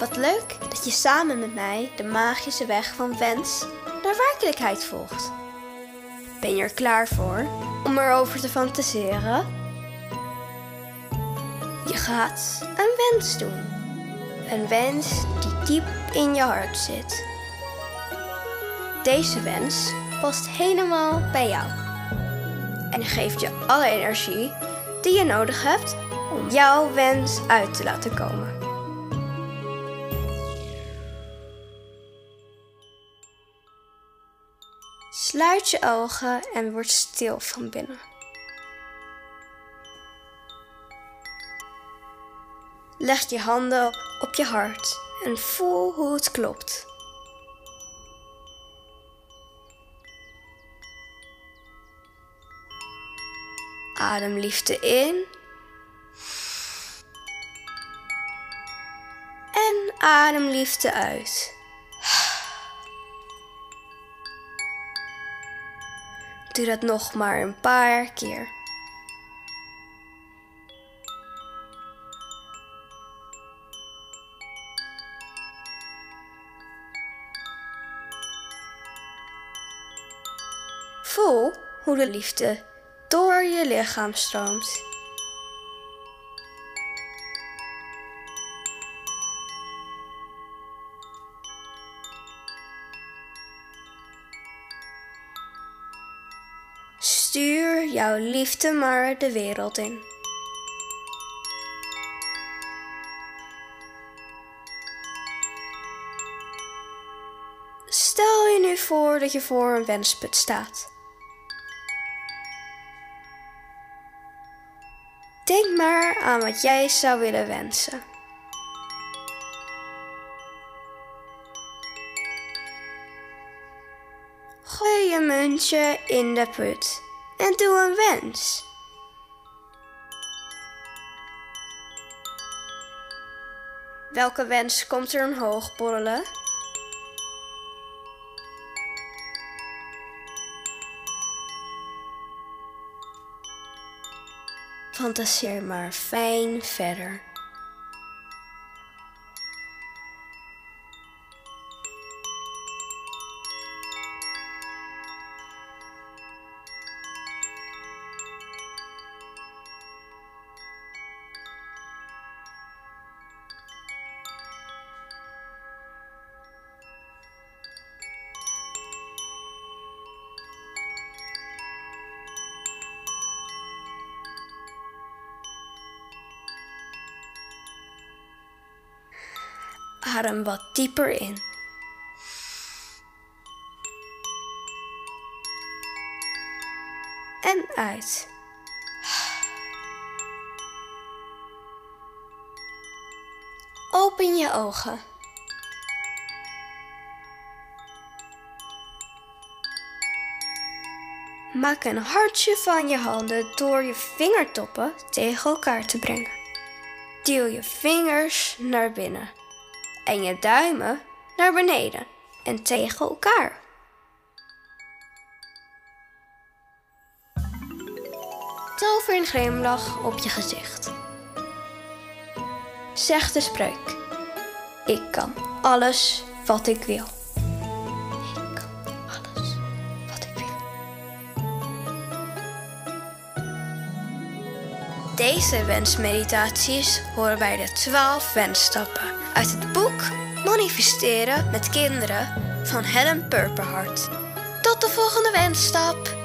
Wat leuk dat je samen met mij de magische weg van wens naar werkelijkheid volgt. Ben je er klaar voor om erover te fantaseren? Je gaat een wens doen. Een wens die diep in je hart zit. Deze wens past helemaal bij jou en geeft je alle energie die je nodig hebt om jouw wens uit te laten komen. Sluit je ogen en word stil van binnen. Leg je handen op je hart en voel hoe het klopt. Adem liefde in. En adem liefde uit. Doe dat nog maar een paar keer. Voel hoe de liefde door je lichaam stroomt. Stuur jouw liefde maar de wereld in. Stel je nu voor dat je voor een wensput staat. Denk maar aan wat jij zou willen wensen. Gooi je muntje in de put en doe een wens. Welke wens komt er omhoog borrelen? Fantaseer maar fijn verder. Adem wat dieper in. En uit. Open je ogen. Maak een hartje van je handen door je vingertoppen tegen elkaar te brengen. Duw je vingers naar binnen en je duimen naar beneden en tegen elkaar. Tover een glimlach op je gezicht. Zeg de spreuk. Ik kan alles wat ik wil. Ik kan alles wat ik wil. Deze wensmeditaties horen bij de 12 wensstappen uit het boek Manifesteren met kinderen van Helen Purperhart. Tot de volgende wensstap!